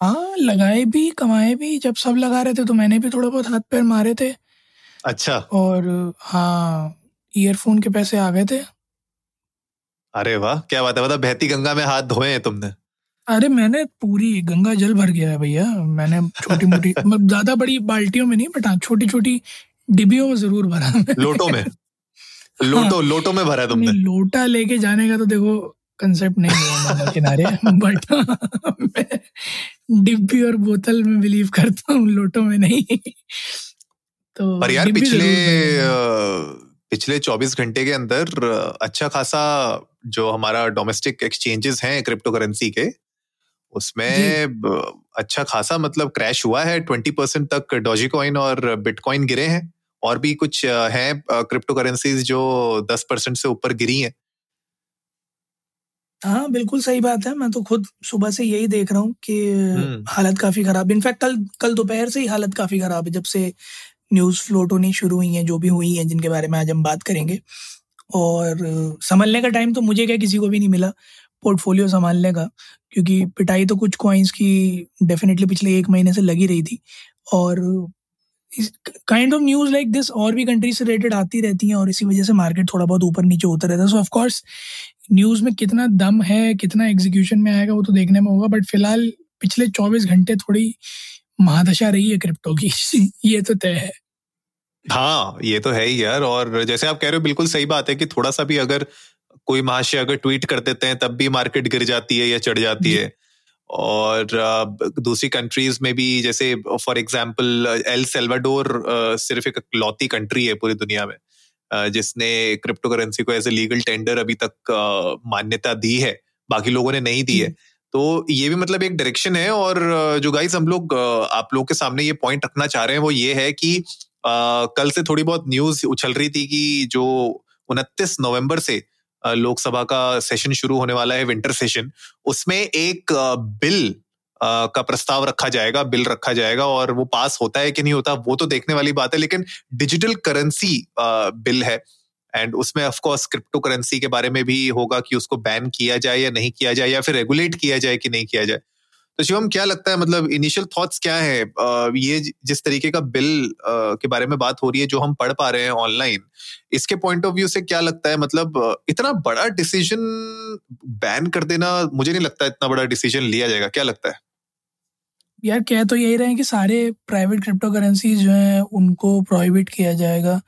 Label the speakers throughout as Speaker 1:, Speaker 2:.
Speaker 1: हाँ लगाए भी कमाए भी। जब सब लगा रहे थे तो मैंने भी थोड़ा बहुत हाथ पैर मारे थे।
Speaker 2: अच्छा।
Speaker 1: और हाँ ईयरफोन के पैसे आ गए थे।
Speaker 2: अरे वाह क्या बात है। मतलब बहती गंगा में हाथ धोए हैं तुमने।
Speaker 1: अरे मैंने पूरी गंगा जल भर गया है भैया। मैंने छोटी मोटी मतलब ज़्यादा बड़ी बाल्टियों में नहीं बट हाँ छोटी छोटी डिब्बियों में ज़रूर भरा मैंने।
Speaker 2: लोटो में? लोटो लोटो में भरा है तुमने?
Speaker 1: नहीं, लोटा लेके जाने का तो देखो कंसेप्ट नहीं है किनारे बट मैं डिब्बी और बोतल में बिलीव करता हूँ लोटो में नहीं। तो
Speaker 2: पर यार पिछले पिछले 24 घंटे के अंदर अच्छा खासा जो हमारा डोमेस्टिक एक्सचेंजेस हैं क्रिप्टो करेंसी के उसमें अच्छा खासा मतलब क्रैश हुआ है। 20 परसेंट तक डॉजी कॉइन और बिटकॉइन गिरे हैं। और भी कुछ हैं क्रिप्टो करेंसीज जो 10 परसेंट से ऊपर गिरी हैं।
Speaker 1: हाँ बिल्कुल सही बात है। मैं तो खुद सुबह से यही देख रहा हूँ कि
Speaker 2: हम्म।
Speaker 1: हालत काफ़ी खराब। इनफैक्ट कल कल दोपहर से ही हालत काफ़ी खराब है जब से न्यूज़ फ्लोट होनी शुरू हुई है जो भी हुई है जिनके बारे में आज हम बात करेंगे। और संभालने का टाइम तो मुझे क्या किसी को भी नहीं मिला पोर्टफोलियो संभालने का क्योंकि पिटाई तो कुछ कॉइन्स की डेफिनेटली पिछले एक महीने से लगी रही थी। और kind of news like this और भी कंट्री से रिलेटेड आती रहती हैं और इसी वजह से मार्केट थोड़ा बहुत ऊपर नीचे होता रहता है। सो ऑफ़ कोर्स न्यूज़ में कितना दम है कितना एग्जीक्यूशन में आएगा वो तो देखने में होगा बट फ़िलहाल पिछले 24 घंटे थोड़ी महादशा रही है क्रिप्टो की। ये तो तय है।
Speaker 2: हाँ ये तो है ही यार। और जैसे आप कह रहे हो बिल्कुल सही बात है कि थोड़ा सा भी अगर कोई महाशय अगर ट्वीट कर देते हैं तब भी मार्केट गिर जाती है या चढ़ जाती है। और दूसरी कंट्रीज़ में भी जैसे फॉर एग्जांपल एल सेल्वाडोर सिर्फ़ एक लौती कंट्री है पूरी दुनिया में जिसने क्रिप्टो करेंसी को एज ए लीगल टेंडर अभी तक मान्यता दी है बाकी लोगों ने नहीं दी है। तो ये भी मतलब एक डायरेक्शन है और जो गाइस हम लोग आप लोगों के सामने ये पॉइंट रखना चाह रहे हैं वो ये है कि अ, कल से थोड़ी बहुत न्यूज़ उछल रही थी कि जो उनतीस नवंबर से लोकसभा का सेशन शुरू होने वाला है विंटर सेशन उसमें एक बिल का प्रस्ताव रखा जाएगा बिल रखा जाएगा और वो पास होता है कि नहीं होता, वो तो देखने वाली बात है, लेकिन डिजिटल करेंसी बिल है। एंड उसमें ऑफकोर्स क्रिप्टो करेंसी के बारे में भी होगा कि उसको बैन किया जाए या नहीं किया जाए या फिर रेगुलेट किया जाए कि नहीं किया जाए। तो शिवम क्या लगता है मतलब इनिशियल थॉट्स क्या है? ये जिस तरीके का बिल के बारे में बात हो रही है जो हम पढ़ पा रहे हैं ऑनलाइन इसके पॉइंट ऑफ़ व्यू से क्या लगता है? मतलब इतना बड़ा डिसीज़न बैन कर देना मुझे नहीं लगता इतना बड़ा डिसीज़न लिया जाएगा। क्या लगता है?
Speaker 1: यार कह तो यही रहे कि सारे प्राइवेट क्रिप्टो करेंसीज जो हैं उनको प्रोहिबिट किया जाएगा।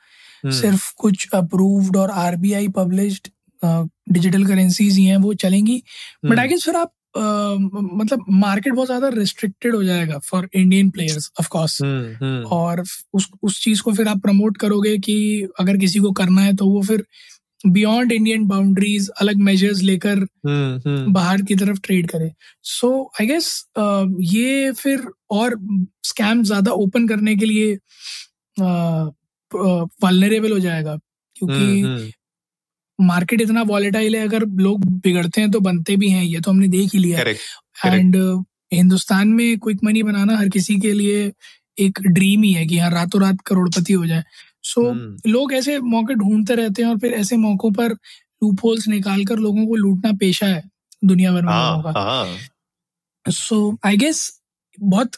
Speaker 1: सिर्फ़ कुछ अप्रूव्ड और आरबीआई पब्लिश्ड डिजिटल करेंसीज ही हैं वो चलेंगी। बट आई गेस फिर आप मतलब मार्केट बहुत ज़्यादा रिस्ट्रिक्टेड हो जाएगा for Indian players of course
Speaker 2: hmm
Speaker 1: और उस उस चीज़ को फिर आप प्रमोट करोगे कि अगर किसी को करना है तो वो फिर बियॉन्ड इंडियन बाउंड्रीज अलग मेजर्स लेकर
Speaker 2: हम्म
Speaker 1: बाहर की तरफ़ ट्रेड करे। सो आई गेस ये फिर और स्कैम ज़्यादा ओपन करने के लिए वल्नरेबल हो जाएगा। क्योंकि मार्केट इतना वॉलेटाइल है अगर लोग बिगड़ते हैं तो बनते भी हैं ये तो हमने देख ही लिया एंड हिंदुस्तान में क्विक मनी बनाना हर किसी के लिए एक ड्रीम ही है कि हाँ रातों रात करोड़पति हो जाए। सो
Speaker 2: हम्म,
Speaker 1: लोग ऐसे मौके ढूंढते रहते हैं और फिर ऐसे मौकों पर लूप होल्स निकाल कर लोगों को लूटना पेशा है दुनिया भर में लोगों का। सो आई गेस बहुत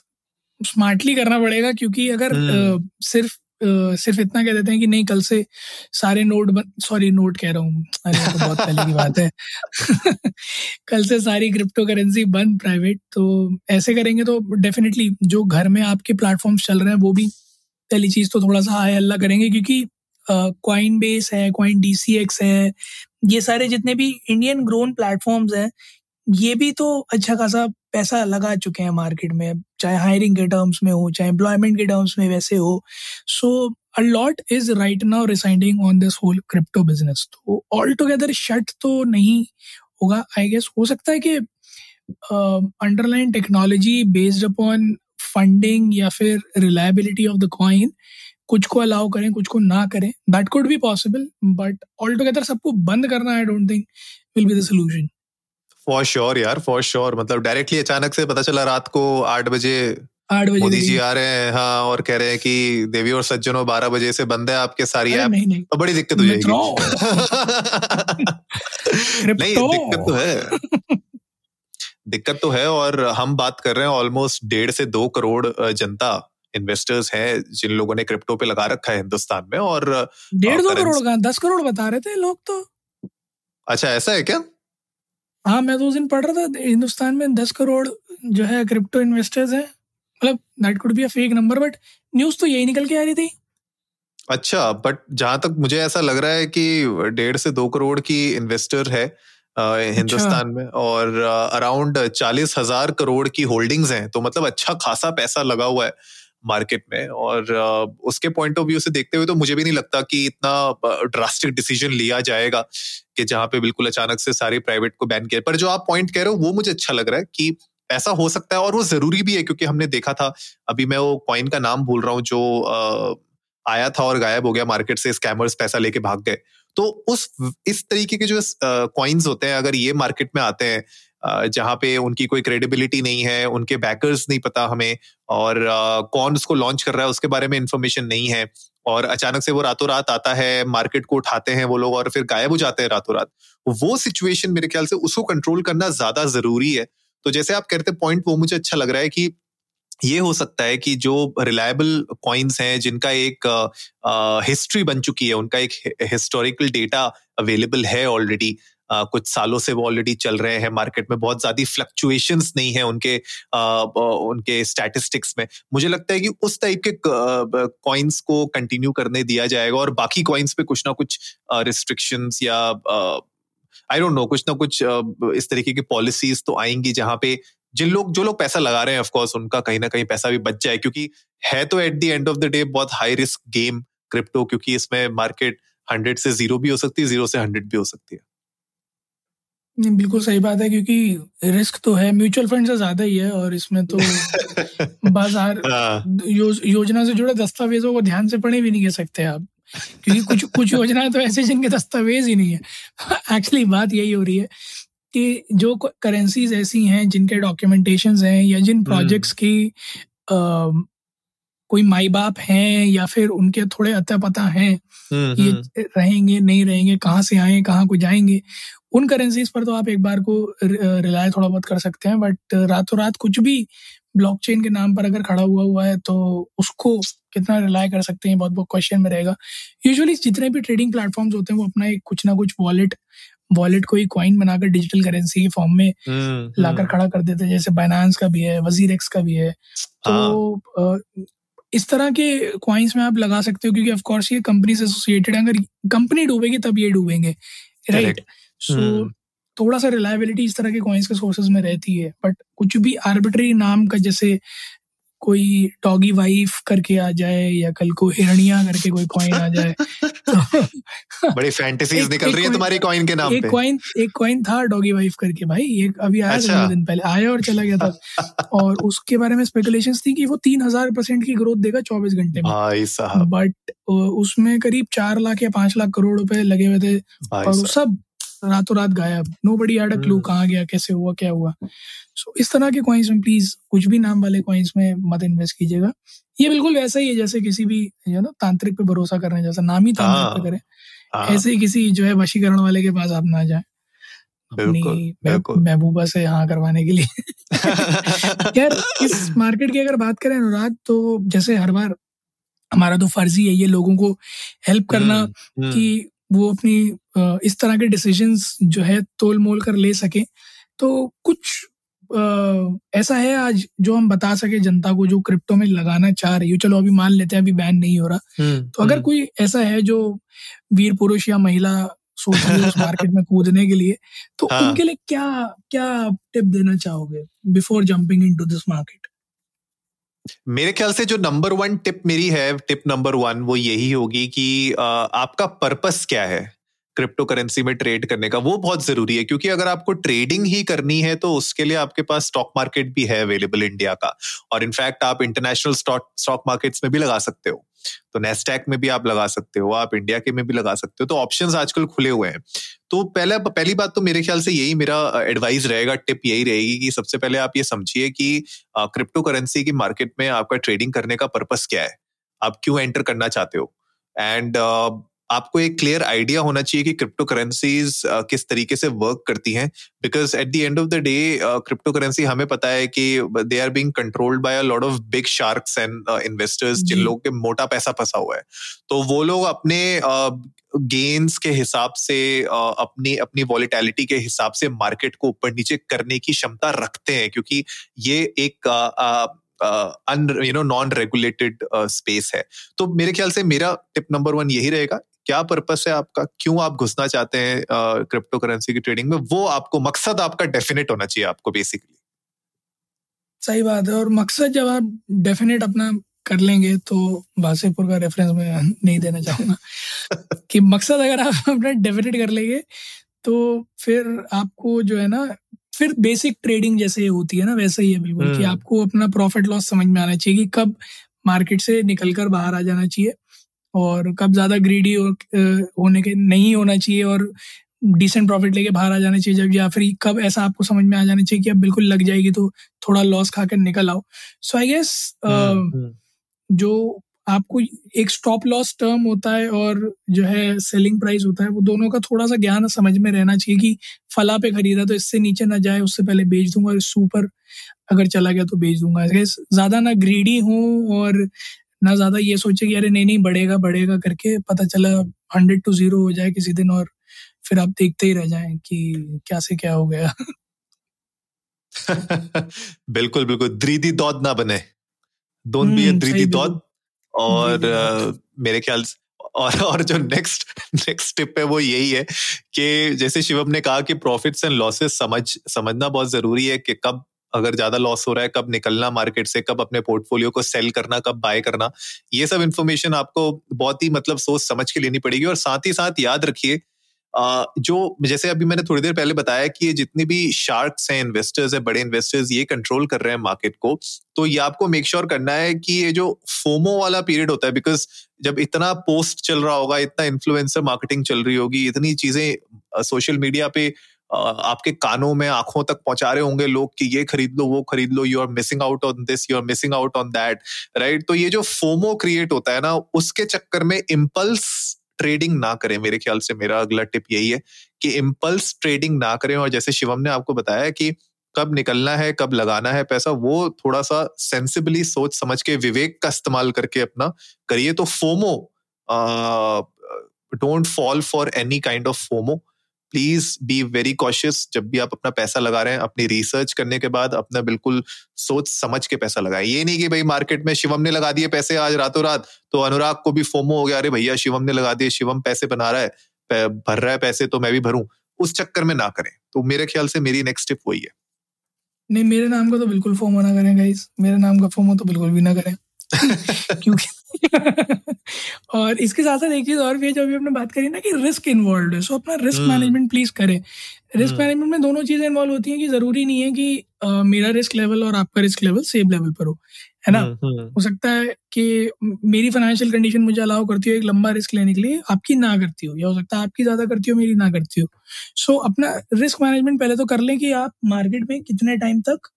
Speaker 1: स्मार्टली करना पड़ेगा क्योंकि अगर
Speaker 2: हम्म।
Speaker 1: अ, सिर्फ़ सिर्फ़ इतना कह देते हैं कि नहीं, कल से सारे नोट सॉरी नोट कह रहा हूँ। अरे तो बहुत पहले की बात है। कल से सारी क्रिप्टो करेंसी बंद प्राइवेट तो ऐसे करेंगे तो डेफिनेटली जो घर में आपके प्लेटफॉर्म चल रहे हैं, वो भी पहली चीज़ तो थोड़ा सा हाई हल्ला करेंगे, क्योंकि क्वाइन बेस है क्वाइन डीसीएक्स है, ये सारे जितने भी इंडियन ग्रोन प्लेटफॉर्म्स हैं, ये भी तो अच्छा खासा पैसा लगा चुके हैं मार्केट में। चाहे हायरिंग के टर्म्स में हो, चाहे एम्प्लॉयमेंट के टर्म्स में वैसे हो। So a lot is right now residing on this whole crypto business तो ऑल टुगेदर शट तो नहीं होगा। आई गेस हो सकता है कि underline technology based upon funding या फिर रिलायबिलिटी ऑफ़ द कॉइन कुछ को अलाउ करें, कुछ को ना करें। That could be possible but all together सबको बंद करना I don't think will be the solution
Speaker 2: for sure यार फॉर श्योर मतलब डायरेक्टली अचानक से पता चला रात को आठ बजे
Speaker 1: आठ बजे
Speaker 2: मोदी जी आ रहे हैं। हाँ और कह रहे हैं कि देवी और सज्जनों बारह बजे से बंद है आपके सारी ऐप. तो बड़ी दिक्कत हो जाएगी। नहीं दिक्कत तो है। दिक्कत तो है और हम बात कर रहे हैं ऑलमोस्ट डेढ़ से दो करोड़ जनता इन्वेस्टर्स हैं जिन लोगों ने क्रिप्टो पे लगा रखा है हिंदुस्तान में और
Speaker 1: डेढ़ दो करोड़ का? दस करोड़ बता रहे थे लोग तो।
Speaker 2: अच्छा ऐसा है क्या?
Speaker 1: हाँ मैं तो उस दिन पढ़ रहा था हिंदुस्तान में दस करोड़ जो है क्रिप्टो इन्वेस्टर्स हैं। मतलब that could be a fake number but news तो यही निकल के आ रही थी।
Speaker 2: अच्छा बट जहाँ तक मुझे ऐसा लग रहा है कि डेढ़ से दो करोड़ की इन्वेस्टर है हिंदुस्तान अच्छा। में और अराउंड चालीस हज़ार करोड़ की होल्डिंग्स हैं तो मतलब अच्छा खासा पैसा लगा हुआ है। मार्केट में और उसके पॉइंट ऑफ़ व्यू से देखते हुए तो मुझे भी नहीं लगता कि इतना ड्रास्टिक डिसीज़न लिया जाएगा कि जहाँ पे बिल्कुल अचानक से सारे प्राइवेट को बैन किया पर जो आप पॉइंट कह रहे हो, वो मुझे अच्छा लग रहा है कि ऐसा हो सकता है और वो ज़रूरी भी है क्योंकि हमने देखा था, अभी मैं वो कॉइन का नाम भूल रहा हूँ जो आया था और गायब हो गया मार्केट से स्कैमर्स पैसा लेके भाग गए। तो उस, इस तरीके के जो कॉइन्स होते हैं, अगर ये मार्केट में आते हैं जहाँ पे उनकी कोई क्रेडिबिलिटी नहीं है, उनके बैकर्स नहीं पता हमें और कौन उसको लॉन्च कर रहा है उसके बारे में इंफॉर्मेशन नहीं है और अचानक से वो रातों रात आता है मार्केट को उठाते हैं वो लोग और फिर गायब हो जाते हैं रातों रात वो सिचुएशन मेरे ख्याल से उसको कंट्रोल करना ज़्यादा ज़रूरी है। तो जैसे आप कहते पॉइंट वो मुझे अच्छा लग रहा है कि ये हो सकता है कि जो रिलायबल कॉइन्स हैं, जिनका एक हिस्ट्री बन चुकी है, उनका एक हिस्टोरिकल डेटा अवेलेबल है ऑलरेडी Uh, कुछ सालों से वो ऑलरेडी चल रहे हैं मार्केट में। बहुत ज़्यादा फ्लक्चुएशन नहीं है उनके uh, उनके स्टैटिस्टिक्स में। मुझे लगता है कि उस टाइप के कॉइन्स को कंटिन्यू करने दिया जाएगा और बाकी कॉइन्स पे कुछ ना कुछ रिस्ट्रिक्शंस या आई डोंट नो कुछ ना कुछ इस तरीके की पॉलिसीज़ तो आएँगी जहाँ पे जिन लोग जो लोग पैसा लगा रहे हैं ऑफकोर्स उनका कहीं ना कहीं पैसा भी बच जाए क्योंकि है तो at the end of the day बहुत हाई रिस्क गेम क्रिप्टो क्योंकि इसमें मार्केट हंड्रेड से ज़ीरो भी हो सकती है ज़ीरो से हंड्रेड भी हो सकती है।
Speaker 1: नहीं बिल्कुल सही बात है क्योंकि रिस्क तो है म्यूचुअल फंड से ज़्यादा ही है और इसमें तो बाज़ार हाँ। यो, योजना से जुड़े दस्तावेजों को ध्यान से पढ़े भी नहीं कह सकते आप क्योंकि कुछ कुछ योजनाएँ तो ऐसे जिनके दस्तावेज़ ही नहीं है एक्चुअली बात यही हो रही है कि जो करेंसीज ऐसी हैं जिनके डॉक्यूमेंटेशन हैं या जिन प्रोजेक्ट्स हम्म। की आ, कोई माई बाप हैं या फिर उनके थोड़े अता पता हैं हम्म, ये हम्म। रहेंगे नहीं रहेंगे कहाँ से आए कहाँ को जाएँगे उन करेंसीज पर तो आप एक बार को रिलाय थोड़ा बहुत कर सकते हैं बट रातों रात कुछ भी ब्लॉकचेन के नाम पर अगर खड़ा हुआ हुआ है तो उसको कितना रिलाय कर सकते हैं बहुत बहुत क्वेश्चन में रहेगा। यूजुअली जितने भी ट्रेडिंग प्लेटफॉर्म्स होते हैं वो अपना एक कुछ ना कुछ वॉलेट वॉलेट को ही कॉइन बनाकर डिजिटल करेंसी के फॉर्म में हम्म, लाकर हम्म। खड़ा कर देते हैं जैसे बाइनांस का भी है वज़ीर एक्स का भी है। तो हाँ। इस तरह के क्वाइंस में आप लगा सकते हो क्योंकि ऑफ़ कोर्स ये कंपनी से एसोसिएटेड है। अगर कंपनी डूबेगी तब ये डूबेंगे राइट सो हम्म। थोड़ा सा रिलायबिलिटी इस तरह के कॉइन्स के सोर्सेज में रहती है बट कुछ भी आर्बिट्री नाम का जैसे कोई डॉगी वाइफ करके आ जाए या कल को हिरणिया करके कोई कॉइन आ जाए
Speaker 2: तो बड़ी फैंटेसीज निकल रही है तुम्हारी कॉइन के नाम
Speaker 1: एक कॉइन एक कॉइन था डॉगी वाइफ करके भाई ये अभी आया अच्छा। दिन पहले आया और चला गया था। और उसके बारे में स्पेकुलेशंस थी कि वो तीन हज़ार परसेंट की ग्रोथ देगा चौबीस घंटे में। भाई साहब। बट उसमें करीब चार लाख या पाँच लाख करोड़ रुपए लगे हुए थे। और सब रातों रात गायब। नो बड़ी आड क्लू कहाँ गया कैसे हुआ क्या हुआ। सो so, इस तरह के कॉइन्स में प्लीज़ कुछ भी नाम वाले कॉइन्स में मत इन्वेस्ट कीजिएगा। ये बिल्कुल वैसा ही है जैसे किसी भी जो ना तांत्रिक पे भरोसा कर रहे हैं जैसा नाम ही। तांत्रिक पे हाँ, करें। हाँ। ऐसे ही किसी जो है वशीकरण वाले के पास आप ना जाए। महबूबा से हाँ करवाने के लिए। यार इस मार्केट की अगर बात करें अनुराग तो जैसे हर बार हमारा तो फर्जी है ये लोगों को हेल्प करना हम्म, हम्म। कि वो अपनी इस तरह के डिसीजंस जो है तोल मोल कर ले सके तो कुछ ऐसा है आज जो हम बता सके जनता को जो क्रिप्टो में लगाना चाह रही हो चलो अभी मान लेते हैं अभी बैन नहीं हो रहा हम्म, तो अगर हम्म। कोई ऐसा है जो वीर पुरुष या महिला सोच रही है उस मार्केट में कूदने के लिए तो हाँ. उनके लिए क्या क्या टिप देना चाहोगे before jumping into this market
Speaker 2: मेरे ख्याल से जो नंबर वन टिप मेरी है टिप नंबर वन वो यही होगी कि आपका पर्पस क्या है क्रिप्टो करेंसी में ट्रेड करने का? वो बहुत ज़रूरी है, क्योंकि अगर आपको ट्रेडिंग ही करनी है तो उसके लिए आपके पास स्टॉक मार्केट भी है अवेलेबल इंडिया का। और इनफैक्ट आप इंटरनेशनल स्टॉक स्टॉक मार्केट्स में भी लगा सकते हो। तो नेस्टैक में भी आप लगा सकते हो, आप इंडिया के में भी लगा सकते हो तो ऑप्शन आजकल खुले हुए हैं। तो पहले, पहली बात तो मेरे ख्याल से यही मेरा एडवाइस रहेगा टिप यही रहेगी कि सबसे पहले आप ये समझिए कि क्रिप्टो करेंसी की मार्केट में आपका ट्रेडिंग करने का पर्पस क्या है। आप क्यों एंटर करना चाहते हो? एंड आपको एक क्लियर आइडिया होना चाहिए कि क्रिप्टो करेंसीज किस तरीके से वर्क करती हैं। Because at the end of the day cryptocurrency हमें पता है कि they are being controlled by a lot of big sharks and investors जिन लोगों के मोटा पैसा फंसा हुआ है। तो वो लोग अपने गेन्स uh, के हिसाब से uh, अपनी अपनी वॉलिटैलिटी के हिसाब से मार्केट को ऊपर नीचे करने की क्षमता रखते हैं क्योंकि ये एक uh, you know non regulated space है। तो मेरे ख्याल से मेरा टिप नंबर वन यही रहेगा क्या पर्पस है आपका? क्यों आप घुसना चाहते हैं क्रिप्टो करेंसी की ट्रेडिंग में? वो आपको मकसद आपका डेफिनेट होना चाहिए आपको बेसिकली
Speaker 1: सही बात है और मकसद जब आप डेफिनेट अपना कर लेंगे तो बासीपुर का रेफरेंस मैं नहीं देना चाहूँगा। कि मकसद अगर आप अपना डेफिनेट कर लेंगे तो फिर आपको जो है ना फिर बेसिक ट्रेडिंग जैसे होती है ना वैसे ही है बिल्कुल कि हम्म। आपको अपना प्रॉफिट लॉस समझ में आना चाहिए कि कब मार्केट से निकलकर बाहर आ जाना चाहिए। और कब ज़्यादा ग्रीडी होने के नहीं होना चाहिए और डिसेंट प्रॉफिट लेके बाहर आ जाना चाहिए जब या फिर कब ऐसा आपको समझ में आ जाना चाहिए कि अब बिल्कुल लग जाएगी तो थोड़ा लॉस खा कर निकल आओ। सो आई गेस जो आपको एक स्टॉप लॉस टर्म होता है और जो है सेलिंग प्राइस होता है वो दोनों का थोड़ा सा ज्ञान समझ में रहना चाहिए कि फला पे खरीदा तो इससे नीचे ना जाए उससे पहले बेच दूँगा और इससे ऊपर अगर चला गया तो बेच दूँगा। ज़्यादा ना ग्रीडी हूँ और ना ज़्यादा ये सोचे कि अरे नहीं नहीं बढ़ेगा बढ़ेगा करके पता चला हंड्रेड टू ज़ीरो हो जाए किसी दिन और फिर आप देखते ही रह जाएँ कि क्या से क्या हो गया।
Speaker 2: बिल्कुल बिल्कुल। द्रीदी दौद ना बने। दोन भी द्रीदी हम्म, दौद। और uh, मेरे ख्याल से और और जो नेक्स्ट नेक्स्ट स्टेप है वो यही है कि जैसे शिवम ने कहा कि प्रॉफिट्स एंड लॉसेस समझ समझना बहुत ज़रूरी है कि कब अगर ज़्यादा लॉस हो रहा है, कब निकलना मार्केट से, कब अपने पोर्टफोलियो को सेल करना, कब बाय करना, ये सब इन्फॉर्मेशन आपको बहुत ही मतलब सोच समझ के लेनी पड़ेगी और साथ ही साथ याद रखिए जो जैसे अभी मैंने थोड़ी देर पहले बताया कि ये जितने भी शार्क्स हैं इन्वेस्टर्स हैं, बड़े इन्वेस्टर्स ये कंट्रोल कर रहे हैं मार्केट को तो ये आपको मेक श्योर sure करना है कि ये जो फोमो वाला पीरियड होता है बिकॉज़ जब इतना पोस्ट चल रहा होगा, इतना इन्फ्लुएंसर मार्केटिंग चल रही होगी, इतनी चीज़ें सोशल मीडिया पे आपके कानों में, आँखों तक पहुँचा रहे होंगे लोग कि ये खरीद लो, वो खरीद लो you are missing out on this you are missing out on that right तो ये जो फोमो क्रिएट होता है ना, उसके चक्कर में इम्पल्स ट्रेडिंग ना करें मेरे ख्याल से, मेरा अगला टिप यही है कि इम्पल्स ट्रेडिंग ना करें। और जैसे शिवम ने आपको बताया कि कब निकलना है, कब लगाना है पैसा, वो थोड़ा सा सेंसिबली सोच समझ के, विवेक का इस्तेमाल करके अपना करिए। तो FOMO don't fall for any kind of FOMO. Please be very cautious जब भी आप अपना पैसा लगा रहे हैं अपनी रिसर्च करने के बाद अपना बिल्कुल सोच समझ के पैसा लगाए। ये नहीं कि भाई मार्केट में शिवम ने लगा दिए पैसे आज रातों रात तो अनुराग को भी फोमो हो गया अरे भैया शिवम ने लगा दिए शिवम पैसे बना रहा है भर रहा है पैसे तो मैं भी भरूं। उस चक्कर में ना करें। तो मेरे ख्याल से मेरी नेक्स्ट टिप वही है।
Speaker 1: नहीं मेरे नाम का तो बिल्कुल फोमो ना करें गाइस मेरे नाम का फोमो तो बिल्कुल भी ना करें। क्योंकि और इसके साथ साथ एक चीज़ और भी है जो अभी हमने बात करी ना कि रिस्क इन्वॉल्व है सो अपना रिस्क मैनेजमेंट हम्म। प्लीज़ करें। Risk management hmm. में दोनों चीज़ें इन्वॉल्व होती हैं कि ज़रूरी नहीं है कि आ, मेरा रिस्क लेवल और आपका रिस्क लेवल सेम लेवल पर हो है ना? हम्म, हो सकता है कि मेरी फाइनेंशियल कंडीशन मुझे अलाउ करती हो एक लंबा रिस्क लेने के लिए आपकी ना करती हो या हो सकता है आपकी ज़्यादा करती हो मेरी ना करती हो। सो so, अपना रिस्क मैनेजमेंट पहले तो कर लें कि आप मार्केट में कितने टाइम तक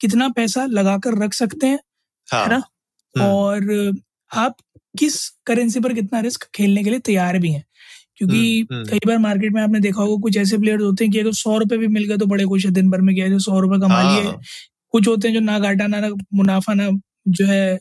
Speaker 1: कितना पैसा लगाकर रख सकते हैं हाँ, है। ना? और आप किस करेंसी पर कितना रिस्क खेलने के लिए तैयार भी हैं? क्योंकि हम्म, हम्म। कई बार मार्केट में आपने देखा होगा कुछ ऐसे प्लेयर्स होते हैं कि अगर सौ रुपए भी मिल गए तो बड़े खुश है दिन भर में क्या सौ रुपए कमा लिए। हाँ। कुछ होते हैं जो ना घाटा ना मुनाफा ना जो है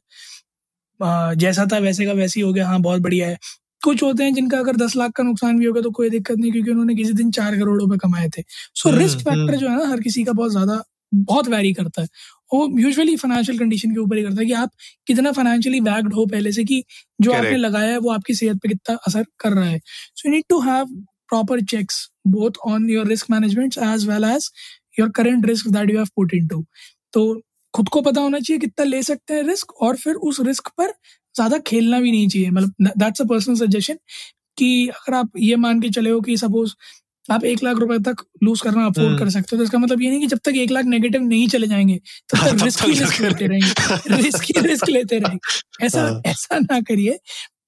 Speaker 1: जैसा था वैसे का वैसे ही हो गया। हाँ बहुत बढ़िया है। कुछ होते हैं जिनका अगर दस लाख का नुकसान भी होगा तो कोई दिक्कत नहीं क्योंकि उन्होंने किसी दिन चार करोड़ रुपए कमाए थे। सो रिस्क फैक्टर जो है ना हर किसी का बहुत ज़्यादा बहुत वैरी करता है। वो यूजुअली फाइनेंशियल कंडीशन के ऊपर ही करता है कि आप कितना फाइनेंशियली बैग्ड हो पहले से कि जो Correct. आपने लगाया है वो आपकी सेहत पे कितना असर कर रहा है। So you need to have proper checks both on your risk management as well as your current risk that you have put into तो खुद को पता होना चाहिए कितना ले सकते हैं रिस्क और फिर उस रिस्क पर ज़्यादा खेलना भी नहीं चाहिए। मतलब दैट्स अ पर्सनल सजेशन कि अगर आप ये मान के चले हो कि सपोज़ आप एक लाख रुपए तक लूज करना अफोर्ड
Speaker 2: हम्म।
Speaker 1: कर सकते हो। तो इसका मतलब ये नहीं कि जब तक एक लाख नेगेटिव नहीं चले जाएँगे तब
Speaker 2: हाँ,
Speaker 1: तक रिस्क ही रिस्क लेते रहेंगे। रिस्क ही रिस्क लेते रहेंगे। ऐसा
Speaker 2: हाँ।
Speaker 1: ऐसा ना करिए। एक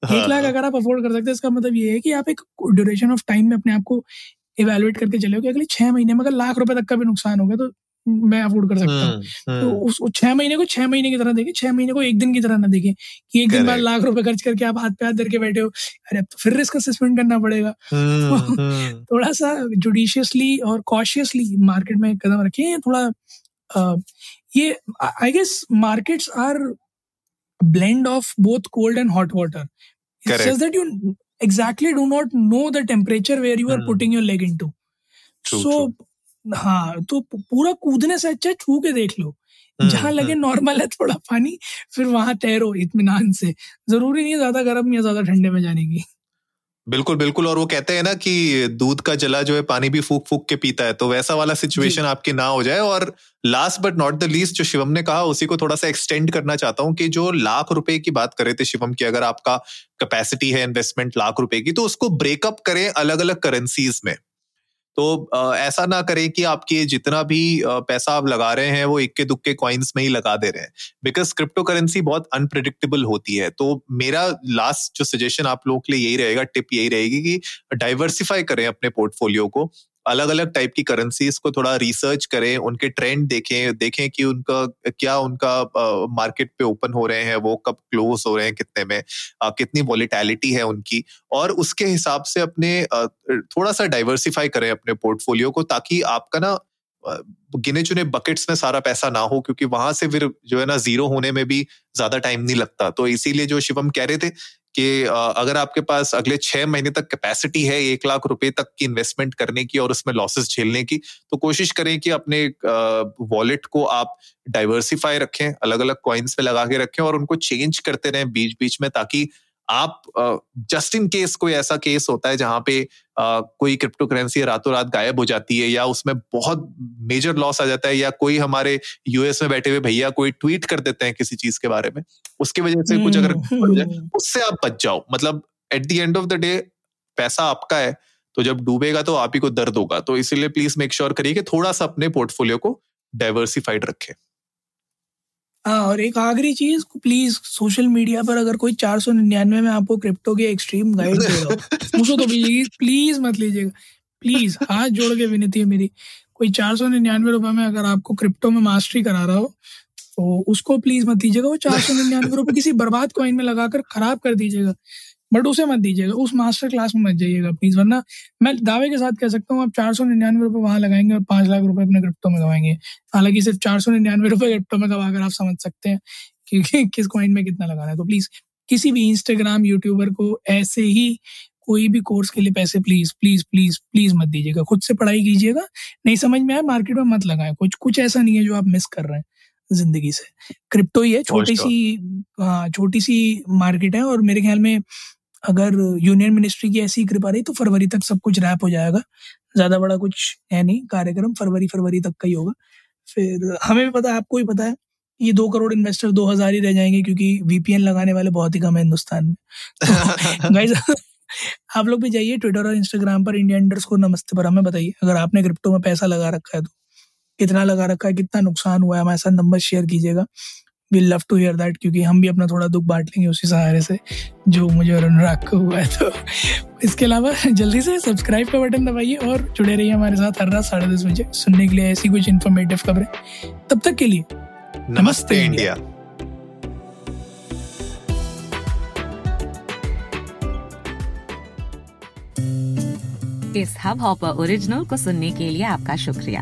Speaker 2: हाँ,
Speaker 1: लाख अगर आप अफोर्ड कर सकते हैं इसका मतलब ये है कि आप एक ड्यूरेशन ऑफ़ टाइम में अपने आप को इवेलुएट करके चले हो कि अगले छह महीने में अगर लाख रुपए तक का भी नुकसान होगा तो मैं अफोर्ड कर सकता हूँ।
Speaker 2: हम्म,
Speaker 1: तो
Speaker 2: हम्म,
Speaker 1: उस छह महीने को छह महीने की तरह देखें छह महीने को एक दिन की तरह ना देखें कि एक दिन बाद लाख रुपए खर्च करके आप हाथ पे हाथ धर के बैठे हो। अरे अब तो फिर रिस्क असेसमेंट करना पड़ेगा।
Speaker 2: हम्म, हम्म,
Speaker 1: थोड़ा सा जुडिशियसली और कॉशियसली मार्केट में कदम रखें थोड़ा ये I guess markets are blend of both cold and hot water. It's
Speaker 2: Correct.
Speaker 1: just that you exactly do not know the temperature where you are
Speaker 2: Hmm.
Speaker 1: putting your leg into.
Speaker 2: True,
Speaker 1: so हाँ तो पूरा कूदने से अच्छा छू के देख लो।
Speaker 2: हम्म,
Speaker 1: जहाँ लगे
Speaker 2: हम्म,
Speaker 1: नॉर्मल है थोड़ा पानी फिर वहाँ तैरो इत्मीनान से। ज़रूरी नहीं है ज़्यादा गर्म या ज़्यादा ठंडे में जाने की।
Speaker 2: बिल्कुल बिल्कुल और वो कहते हैं ना कि दूध का जला जो है पानी भी फूक फूक के पीता है तो वैसा वाला सिचुएशन आपके ना हो जाए और last but not the least जो शिवम ने कहा उसी को थोड़ा सा एक्सटेंड करना चाहता हूँ कि जो लाख रुपए की बात करे थे शिवम की अगर आपका कैपेसिटी है इन्वेस्टमेंट लाख रुपए की तो उसको ब्रेकअप करें अलग अलग करेंसीज में। तो ऐसा ना करें कि आपके जितना भी पैसा आप लगा रहे हैं, वो इक्के दुक्के कॉइन्स में ही लगा दे रहे हैं। बिकॉज़ क्रिप्टो करेंसी बहुत अनप्रिडिक्टेबल होती है। तो मेरा लास्ट जो सजेशन आप लोगों के लिए यही रहेगा टिप यही रहेगी कि डाइवर्सिफाई करें अपने पोर्टफोलियो को। अलग अलग टाइप की करेंसीज को थोड़ा रिसर्च करें, उनके ट्रेंड देखें देखें कि उनका, क्या उनका मार्केट पे ओपन हो रहे हैं, वो कब क्लोज हो रहे हैं, कितने में कितनी वॉलिटैलिटी है उनकी। और उसके हिसाब से अपने थोड़ा सा डाइवर्सिफाई करें अपने पोर्टफोलियो को, ताकि आपका ना गिने चुने बकेट्स में सारा पैसा ना हो, क्योंकि वहाँ से फिर जो है ना ज़ीरो होने में भी ज़्यादा टाइम नहीं लगता। तो इसीलिए जो शिवम कह रहे थे कि अगर आपके पास अगले छह महीने तक कैपेसिटी है, एक लाख रुपए तक की इन्वेस्टमेंट करने की और उसमें लॉसेस झेलने की तो कोशिश करें कि अपने वॉलेट को आप डाइवर्सिफाई रखें अलग अलग कॉइन्स पे लगा के रखें और उनको चेंज करते रहें बीच बीच में ताकि आप जस्ट इन केस कोई ऐसा केस होता है जहाँ पे अ, कोई क्रिप्टो करेंसी रातों रात गायब हो जाती है या उसमें बहुत मेजर लॉस आ जाता है या कोई हमारे यूएस में बैठे हुए भैया कोई ट्वीट कर देते हैं किसी चीज़ के बारे में उसकी वजह से कुछ अगर
Speaker 1: हम्म,
Speaker 2: उससे आप बच जाओ। मतलब at the end of the day पैसा आपका है तो जब डूबेगा तो आप ही को दर्द होगा। तो इसीलिए प्लीज़ मेक श्योर करिए कि थोड़ा सा अपने पोर्टफोलियो को डाइवर्सिफाइड रखें।
Speaker 1: हाँ और एक आखिरी चीज़ प्लीज़ सोशल मीडिया पर अगर कोई चार सौ निन्यानवे में आपको क्रिप्टो के एक्सट्रीम गाइड दे रहा हो उसको तो प्लीज़ प्लीज़ मत लीजिएगा। प्लीज़ हाथ जोड़ के विनती है मेरी, कोई चार सौ निन्यानवे रुपए में अगर आपको क्रिप्टो में मास्टरी करा रहा हो तो उसको प्लीज़ मत दीजिएगा, वो चार सौ निन्यानवे रुपए किसी बर्बाद कॉइन में लगाकर खराब कर दीजिएगा। बट उसे मत दीजिएगा उस मास्टर क्लास में मत जाइएगा प्लीज़ वरना मैं दावे के साथ कह सकता हूँ आप चार सौ निन्यानवे रुपए वहाँ लगाएँगे और पाँच लाख रुपए अपने क्रिप्टो में गवाएँगे। हालाँकि सिर्फ़ चार सौ निन्यानवे रुपए क्रिप्टो में गवा कर आप समझ सकते हैं कि कि किस कॉइन में कितना लगाना है। तो प्लीज़ किसी भी इंस्टाग्राम यूट्यूबर को ऐसे ही कोई भी कोर्स के लिए पैसे प्लीज़ प्लीज़ प्लीज़ प्लीज़ मत दीजिएगा। खुद से पढ़ाई कीजिएगा नहीं समझ में आए मार्केट में मत लगाए। कुछ कुछ ऐसा नहीं है जो आप मिस कर रहे हैं ज़िंदगी से। क्रिप्टो ही है छोटी सी हाँ छोटी सी मार्केट है और मेरे ख्याल में अगर यूनियन मिनिस्ट्री की ऐसी कृपा रही तो फरवरी तक सब कुछ रैप हो जाएगा। ज़्यादा बड़ा कुछ है नहीं कार्यक्रम फरवरी फरवरी तक का ही होगा। फिर हमें भी पता है आपको भी पता है ये दो करोड़ इन्वेस्टर दो हज़ार ही रह जाएँगे क्योंकि वीपीएन लगाने वाले बहुत ही कम है हिंदुस्तान में। तो आप लोग भी जाइए ट्विटर और इंस्टाग्राम पर इंडिया इंडर्स को नमस्ते पर हमें बताइए अगर आपने क्रिप्टो में पैसा लगा रखा है तो। कितना लगा रखा है कितना नुकसान हुआ है हमारे साथ नंबर शेयर कीजिएगा। We love to hear that क्योंकि हम भी अपना थोड़ा दुख बांट लेंगे उसी सहारे से जो मुझे और अनुराग को हुआ है। तो इसके अलावा जल्दी से सब्सक्राइब का बटन दबाइए और जुड़े रहिए हमारे साथ हर रात साढ़े दस बजे सुनने के लिए ऐसी कुछ इन्फॉर्मेटिव खबरें। तब तक के लिए
Speaker 2: नमस्ते इंडिया।
Speaker 3: इस हब हॉपर ओरिजिनल को सुनने के लिए आपका शुक्रिया।